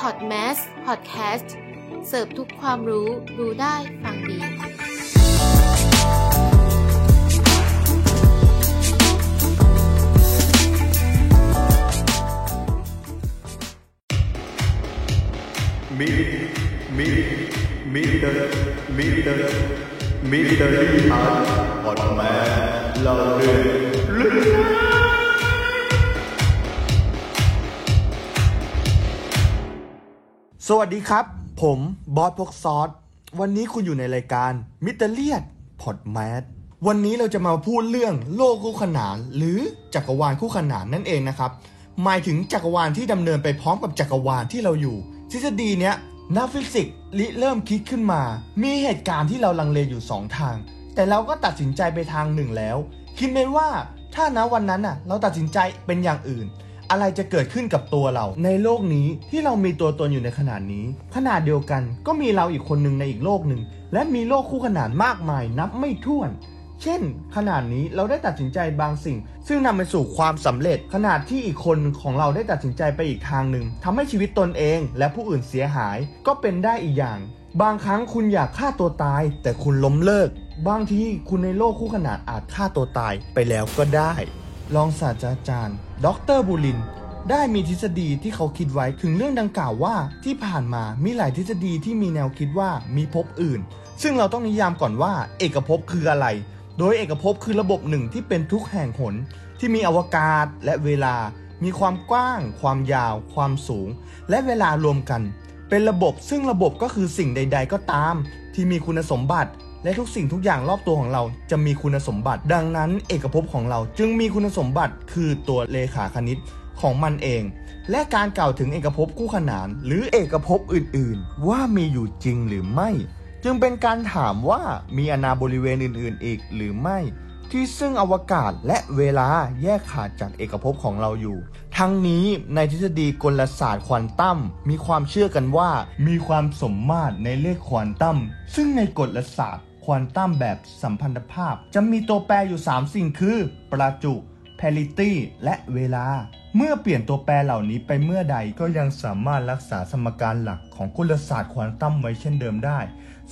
พอดแมสพอดแคสต์เสิร์ฟทุกความรู้รู้ได้ฟังดีมิมิมิเตอร์มิเตอร์มิเตอร์อาร์พอดแมนเราเรื่องลึก สวัสดีครับ ผมบอสพกซอสวันนี้คุณอยู่ในรายการมิเตรเลียดพอดแมสวันนี้เราจะมาพูดเรื่องโลกคู่ขนาน หรือจักรวาลคู่ขนานนั่นเองนะครับ หมายถึงจักรวาลที่ดำเนินไปพร้อมกับจักรวาลที่เราอยู่ ทฤษฎีเนี้ยนักฟิสิกส์ริเริ่มคิดขึ้นมา มีเหตุการณ์ที่เราลังเลอยู่ 2 ทาง แต่เราก็ตัดสินใจไปทางหนึ่งแล้ว คิดไหมว่าถ้าณวันนั้นน่ะ เราตัดสินใจเป็นอย่างอื่น อะไรจะเกิดขึ้นกับตัวเรา ในโลกนี้ที่เรามีตัวตนอยู่ในขนาดนี้ขนาดเดียวกันก็มีเราอีกคนหนึ่งในอีกโลกหนึ่งและมีโลกคู่ขนานมากมาย นับไม่ถ้วนเช่น ขนาดนี้เราได้ตัดสินใจบางสิ่ง ซึ่งนำไปสู่ความสำเร็จ ขนาดที่อีกคนของเราได้ตัดสินใจไปอีกทางหนึ่งทำให้ชีวิตตนเองและผู้อื่นเสียหาย ก็เป็นได้อีกอย่าง บางครั้งคุณอยากฆ่าตัวตาย แต่คุณล้มเลิก บางทีคุณในโลกคู่ขนานอาจฆ่าตัวตายไปแล้วก็ได้ รองศาสตราจารย์ ดรบุริน ได้มีทฤษฎีที่เขาคิดไว้ถึงเรื่องดังกล่าวว่าที่ผ่านมามีหลายทฤษฎีที่มีแนวคิดว่ามีภพอื่น ซึ่งเราต้องนิยามก่อนว่า เอกภพคืออะไร โดยเอกภพคือระบบหนึ่งที่เป็นทุกแห่งหน ที่มีอวกาศและเวลา มีความกว้าง ความยาว ความสูง และเวลารวมกัน เป็นระบบซึ่งระบบก็คือสิ่งใด ๆ ก็ตาม ที่มีคุณสมบัติ และทุกสิ่งทุกอย่างรอบตัวของเราจะมีคุณสมบัติ ดังนั้น เอกภพของเราจึงมีคุณสมบัติคือตัวเลขาคณิตของมันเอง และการกล่าวถึงเอกภพคู่ขนาน หรือเอกภพอื่นๆ ว่ามีอยู่จริงหรือไม่ จึงเป็นการถามว่ามีอนาบริเวณอื่น ๆ อีกหรือไม่ ที่ซึ่งอวกาศและเวลาแยกขาดจากเอกภพของเราอยู่ ทั้งนี้ในทฤษฎีกลศาสตร์ควอนตัมมีความเชื่อกันว่า มีความสมมาตรในเลขควอนตัมซึ่งในกลศาสตร์ ควอนตัมแบบสัมพันธภาพ จะมีตัวแปรอยู่ 3 สิ่งคือ ประจุ parity และเวลา เมื่อเปลี่ยนตัวแปรเหล่านี้ไปเมื่อใดก็ยังสามารถรักษาสมการหลักของกลศาสตร์ควอนตัมไว้เช่นเดิมได้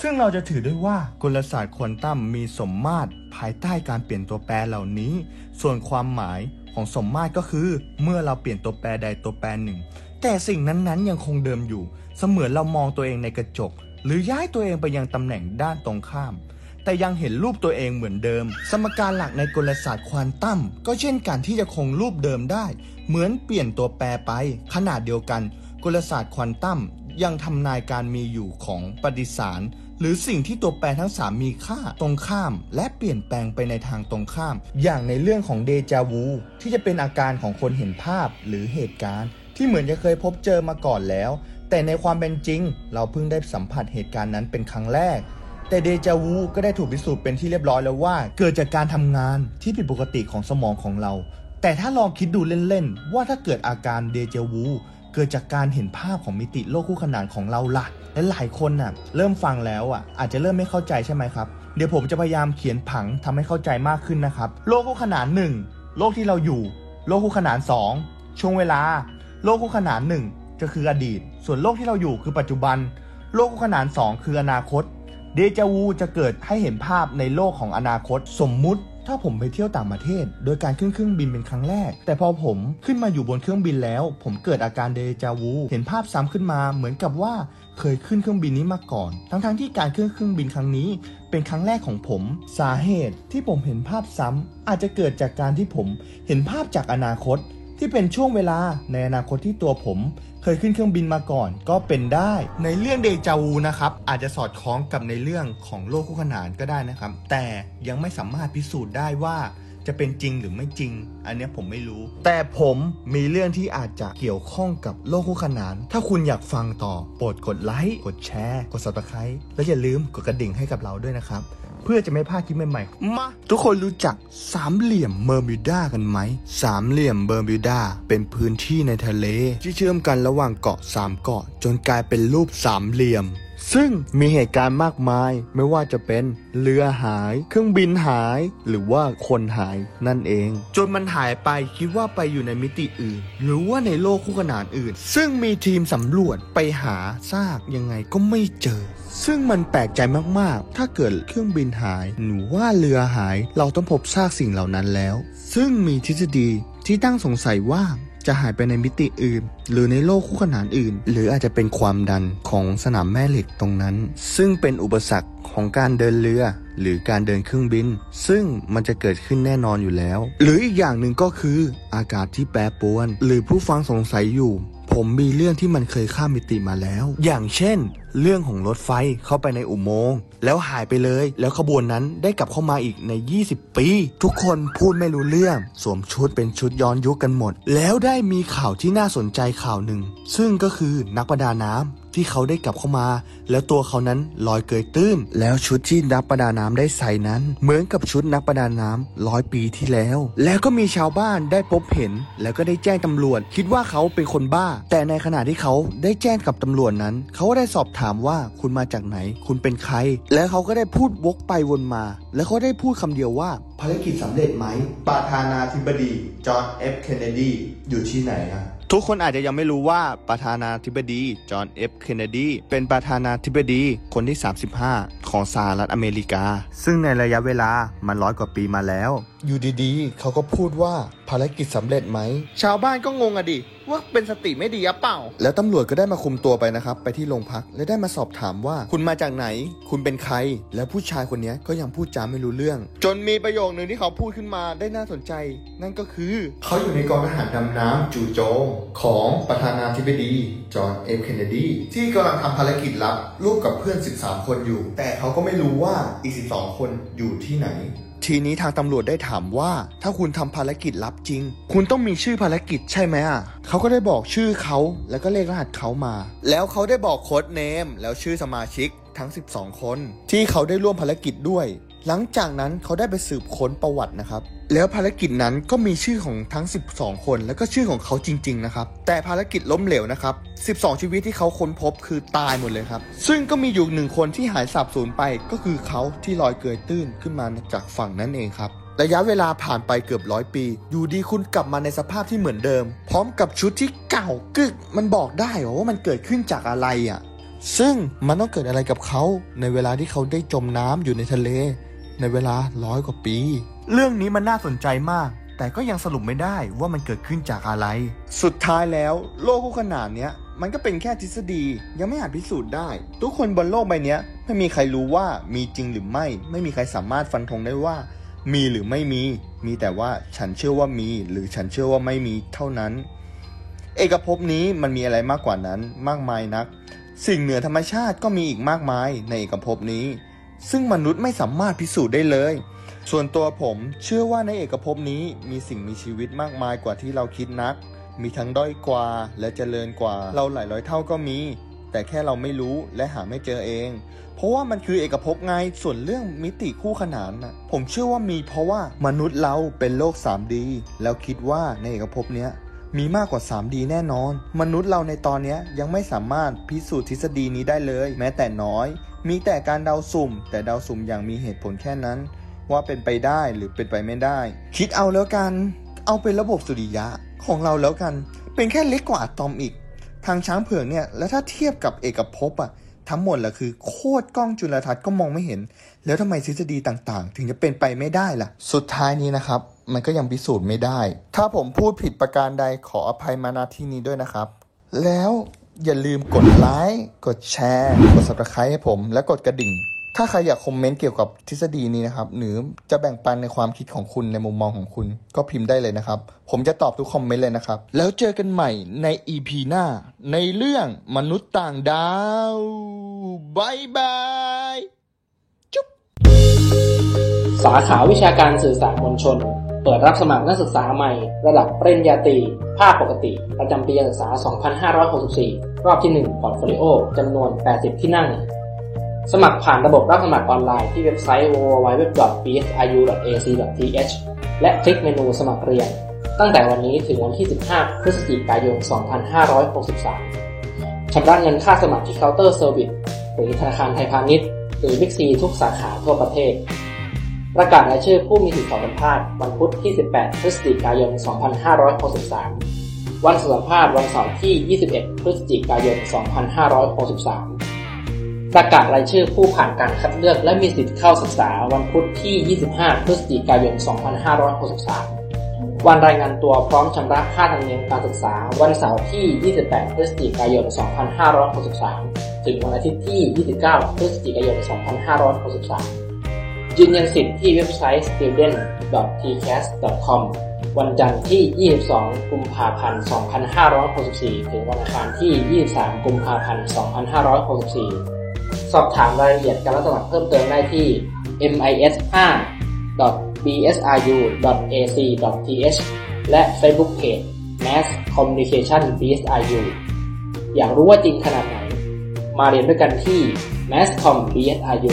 ซึ่งเราจะถือได้ว่ากลศาสตร์ควอนตัมมีสมมาตร ภายใต้การเปลี่ยนตัวแปรเหล่านี้ ส่วนความหมายของสมมาตรก็คือ เมื่อเราเปลี่ยนตัวแปรใดตัวแปรหนึ่ง แต่สิ่งนั้นๆยังคงเดิมอยู่ เสมือนเรามองตัวเองในกระจก หรือย้ายตัวเองไปยังตำแหน่งด้านตรงข้าม แต่ยังเห็นรูปตัวเองเหมือนเดิม สมการหลักในกลศาสตร์ควอนตัมก็เช่นกันที่จะคงรูปเดิมได้ เหมือนเปลี่ยนตัวแปรไป ขนาดเดียวกัน กลศาสตร์ควอนตัมยังทำนายการมีอยู่ของปฏิสาร หรือสิ่งที่ตัวแปรทั้ง 3 มีค่าตรงข้าม และเปลี่ยนแปลงไปในทางตรงข้าม อย่างในเรื่องของเดจาวูที่จะเป็นอาการของคนเห็นภาพหรือเหตุการณ์ ที่เหมือนจะเคยพบเจอมาก่อนแล้ว แต่ในความเป็นจริง เราเพิ่งได้สัมผัสเหตุการณ์นั้นเป็นครั้งแรก แต่เดจาวูก็ได้ถูกพิสูจน์เป็นที่เรียบร้อยแล้วว่า เกิดจากการทำงานที่ผิดปกติของสมองของเรา แต่ถ้าลองคิดดูเล่นๆ ว่าถ้าเกิดอาการเดจาวูเกิดจากการเห็นภาพของมิติโลกคู่ขนานของเราล่ะ และหลายคนน่ะ เริ่มฟังแล้วอะ อาจจะเริ่มไม่เข้าใจใช่ไหมครับ เดี๋ยวผมจะพยายามเขียนผังทำให้เข้าใจมากขึ้นนะครับ โลกคู่ขนานหนึ่งโลกที่เราอยู่ โลกคู่ขนานสองช่วงเวลา โลกคู่ขนานหนึ่ง จะคืออดีต ส่วนโลกที่เราอยู่คือปัจจุบัน โลกคู่ขนานสองคืออนาคต เดจาวูจะเกิดให้เห็นภาพในโลกของอนาคต สมมุติถ้าผมไปเที่ยวต่างประเทศ โดยการขึ้นเครื่องบินเป็นครั้งแรก แต่พอผมขึ้นมาอยู่บนเครื่องบินแล้ว ผมเกิดอาการเดจาวู เห็นภาพซ้ำขึ้นมาเหมือนกับว่าเคยขึ้นเครื่องบินนี้มาก่อน ทั้งๆทที่การขึ้นเครื่องบินครั้งนี้ เป็นครั้งแรกของผม สาเหตุที่ผมเห็นภาพซ้ำอาจจะเกิดจากการที่ผมเห็นภาพจากอนาคต ที่เป็นช่วงเวลาในอนาคตที่ตัวผม เคยขึ้นเครื่องบินมาก่อน ก็เป็นได้ ในเรื่องเดจาวูนะครับอาจจะสอดคล้องกับในเรื่องของโลกคู่ขนานก็ได้นะครับ แต่ยังไม่สามารถพิสูจน์ได้ว่าจะเป็นจริงหรือไม่จริง อันนี้ผมไม่รู้ แต่ผมมีเรื่องที่อาจจะเกี่ยวข้องกับโลกคู่ขนาน ถ้าคุณอยากฟังต่อโปรดกดไลค์กดแชร์ กด subscribe และอย่าลืมกดกระดิ่งให้กับเราด้วยนะครับ เพื่อจะไม่พลาดคลิปใหม่ๆ มาทุกคนรู้จักสามเหลี่ยมเบอร์มิวดากันไหม สามเหลี่ยมเบอร์มิวดาเป็นพื้นที่ในทะเล ที่เชื่อมกันระหว่างเกาะสามเกาะ จนกลายเป็นรูปสามเหลี่ยม ซึ่งมีเหตุการณ์มากมายไม่ว่าจะเป็นเรือหาย เครื่องบินหาย หรือว่าคนหายนั่นเอง จนมันหายไปคิดว่าไปอยู่ในมิติอื่น หรือว่าในโลกคู่ขนานอื่น ซึ่งมีทีมสำรวจไปหาซากยังไงก็ไม่เจอ ซึ่งมันแปลกใจมากๆ ถ้าเกิดเครื่องบินหายหรือว่าเรือหาย เราต้องพบซากสิ่งเหล่านั้นแล้ว ซึ่งมีทฤษฎีที่ตั้งสงสัยว่า จะหายไปในมิติอื่น หรือในโลกคู่ขนานอื่น หรืออาจจะเป็นความดันของสนามแม่เหล็กตรงนั้น ซึ่งเป็นอุปสรรคของการเดินเรือ หรือการเดินเครื่องบิน ซึ่งมันจะเกิดขึ้นแน่นอนอยู่แล้ว หรืออีกอย่างหนึ่งก็คือ อากาศที่แปรปรวน หรือผู้ฟังสงสัยอยู่ ผมมีเรื่องที่มันเคยข้ามมิติมาแล้ว อย่างเช่น เรื่องของรถไฟเข้าไปในอุโมงค์แล้วหายไปเลย แล้วขบวนนั้นได้กลับเข้ามาอีกใน 20 ปี ทุกคนพูดไม่รู้เรื่อง สวมชุดเป็นชุดย้อนยุคกันหมด แล้วได้มีข่าวที่น่าสนใจข่าวหนึ่ง ซึ่งก็คือนักประดาน้ำ ที่เขาได้กลับเข้ามา แล้วตัวเขานั้นลอยเกยตื้น แล้วชุดที่นักประดาน้ำได้ใส่นั้น เหมือนกับชุดนักประดาน้ำร้อยปีที่แล้ว แล้วก็มีชาวบ้านได้พบเห็น แล้วก็ได้แจ้งตำรวจ คิดว่าเขาเป็นคนบ้า แต่ในขณะที่เขาได้แจ้งกับตำรวจนั้น เขาก็ได้สอบถามว่าคุณมาจากไหน คุณเป็นใคร แล้วเขาก็ได้พูดวกไปวนมา แล้วเขาได้พูดคำเดียวว่า ภารกิจสำเร็จไหม ประธานาธิบดีจอห์นเอฟเคนเนดีอยู่ที่ไหนอะทุกคนอาจจะยังไม่รู้ว่าประธานาธิบดีจอห์นเอฟเคนเนดีเป็นประธานาธิบดีคนที่ 35 ของสหรัฐอเมริกา ซึ่งในระยะเวลามันร้อยกว่าปีมาแล้ว อยู่ดีๆ เขาก็พูดว่าภารกิจสำเร็จไหม ชาวบ้านก็งงอะดิ ว่าเป็นสติไม่ดีอะเปล่า แล้วตำรวจก็ได้มาคุมตัวไปนะครับ ไปที่โรงพัก และได้มาสอบถามว่า คุณมาจากไหน คุณเป็นใคร แล้วผู้ชายคนนี้ก็ยังพูดจาไม่รู้เรื่อง จนมีประโยคหนึ่งที่เขาพูดขึ้นมาได้น่าสนใจ นั่นก็คือ เขาอยู่ในกองทหารดำน้ำจู่โจมของประธานาธิบดีจอห์นเอฟเคนเนดีที่กำลังทำภารกิจลับร่วมกับเพื่อน 13 คนอยู่ แต่เขาก็ไม่รู้ว่าอีก 12 คนอยู่ที่ไหน ทีนี้ทางตำรวจได้ถามว่า ถ้าคุณทำภารกิจลับจริง คุณต้องมีชื่อภารกิจใช่ไหมอะเขาก็ได้บอกชื่อเขาแล้วก็เลขรหัสเขามา แล้วเขาได้บอกโค้ดเนมแล้วชื่อสมาชิกทั้ง 12 คน ที่เขาได้ร่วมภารกิจด้วย หลังจากนั้นเขาได้ไปสืบค้นประวัตินะครับ แล้วภารกิจนั้นก็มีชื่อของทั้ง 12 คน แล้วก็ชื่อของเขาจริง ๆ นะครับ แต่ภารกิจล้มเหลวนะครับ 12 ชีวิตที่เขาค้นพบคือตายหมดเลยครับ ซึ่งก็มีอยู่หนึ่งคนที่หายสาบสูญไป ก็คือเขาที่ลอยเกยตื้นขึ้นมาจากฝั่งนั่นเองครับระยะเวลาผ่านไปเกือบร้อยปี อยู่ดีคุณกลับมาในสภาพที่เหมือนเดิม พร้อมกับชุดที่เก่ากึก มันบอกได้เหรอว่ามันเกิดขึ้นจากอะไรอะ ซึ่งมันต้องเกิดอะไรกับเขาในเวลาที่เขาได้จมน้ำอยู่ในทะเล ในเวลาร้อยกว่าปี เรื่องนี้มันน่าสนใจมาก แต่ก็ยังสรุปไม่ได้ว่ามันเกิดขึ้นจากอะไร สุดท้ายแล้ว โลกคู่ขนานเนี้ยมันก็เป็นแค่ทฤษฎียังไม่อาจพิสูจน์ได้ ทุกคนบนโลกใบนี้ไม่มีใครรู้ว่ามีจริงหรือไม่ ไม่มีใครสามารถฟันธงได้ว่า มีหรือไม่มี มีแต่ว่าฉันเชื่อว่ามี หรือฉันเชื่อว่าไม่มีเท่านั้น เอกภพนี้มันมีอะไรมากกว่านั้นมากมายนัก สิ่งเหนือธรรมชาติก็มีอีกมากมายในเอกภพนี้ ซึ่งมนุษย์ไม่สามารถพิสูจน์ได้เลย ส่วนตัวผมเชื่อว่าในเอกภพนี้มีสิ่งมีชีวิตมากมายกว่าที่เราคิดนัก มีทั้งด้อยกว่าและเจริญกว่า เราหลายร้อยเท่าก็มี แต่แค่เราไม่รู้และหาไม่เจอเอง เพราะว่ามันคือเอกภพไงส่วนเรื่องมิติคู่ขนานน่ะผมเชื่อว่ามีเพราะว่ามนุษย์เราเป็นโลก 3D แล้วคิดว่าในเอกภพเนี้ยมีมากกว่า 3D แน่นอน มนุษย์เราในตอนนี้ยังไม่สามารถพิสูจน์ทฤษฎีนี้ได้เลย แม้แต่น้อย มีแต่การเดาสุ่ม แต่เดาสุ่มอย่างมีเหตุผลแค่นั้น ว่าเป็นไปได้หรือเป็นไปไม่ได้ คิดเอาแล้วกัน เอาเป็นระบบสุริยะของเราแล้วกัน เป็นแค่เล็กกว่าอะตอมอีก ทางช้างเผือกเนี่ยแล้วถ้าเทียบกับเอกภพอะทั้งหมดแหละคือโคตรกล้องจุลทรรศน์ก็มองไม่เห็น แล้วทำไมทฤษฎีต่างๆ ถึงจะเป็นไปไม่ได้ล่ะ สุดท้ายนี้นะครับ มันก็ยังพิสูจน์ไม่ได้ ถ้าผมพูดผิดประการใดขออภัยมาณที่นี้ด้วยนะครับ แล้วอย่าลืมกดไลค์กดแชร์ กด subscribe ให้ผม และกดกระดิ่ง ถ้าใครอยากคอมเมนต์เกี่ยวกับทฤษฎีนี้นะครับ หรือจะแบ่งปันในความคิดของคุณในมุมมองของคุณ ก็พิมพ์ได้เลยนะครับ ผมจะตอบทุกคอมเมนต์เลยนะครับ แล้วเจอกันใหม่ใน EP หน้า ในเรื่องมนุษย์ต่างดาวบายบายจุ๊บสาขาวิชาการสื่อสารมวลชน เปิดรับสมัครนักศึกษาใหม่ ระดับปริญญาตรีภาคปกติ ประจำปีการศึกษา 2564 รอบที่ 1 portfolio จำนวน 80 ที่นั่ง สมัครผ่านระบบรับสมัครออนไลน์ที่เว็บไซต์ www.bsru.ac.th และคลิกเมนูสมัครเรียน ตั้งแต่วันนี้ถึงวันที่ 15 พฤศจิกายน 2563 ชำระเงินค่าสมัครที่เคาน์เตอร์เซอร์วิสหรือธนาคารไทยพาณิชย์ หรือบิ๊กซีทุกสาขาทั่วประเทศ ประกาศรายชื่อผู้มีสิทธิขอสัมภาษณ์วันพุธที่ 18 พฤศจิกายน 2563 วันสัมภาษณ์วันเสาร์ที่ 21 พฤศจิกายน 2563 ประกาศรายชื่อผู้ผ่านการคัดเลือกและมีสิทธิ์เข้าศึกษาวันพุธที่ 25 พฤศจิกายน 2563 วันรายงานตัวพร้อมชำระค่าธรรมเนียมการศึกษาวันเสาร์ที่ 28 พฤศจิกายน 2563 ถึงวันอาทิตย์ที่ 29 พฤศจิกายน 2563 ยืนยันสิทธิ์ที่เว็บไซต์ student.tcas.com วันจันทร์ที่ 22 กุมภาพันธ์ 2564 ถึงวันอังคารที่ 23 กุมภาพันธ์ 2564 สอบถามรายละเอียดการรับสมัครเพิ่มเติมได้ที่ mis5.bsru.ac.th และ Facebook Page Mass Communication BSRU อยากรู้ว่าจริงขนาดไหน มาเรียนด้วยกันที่ Masscom BSRU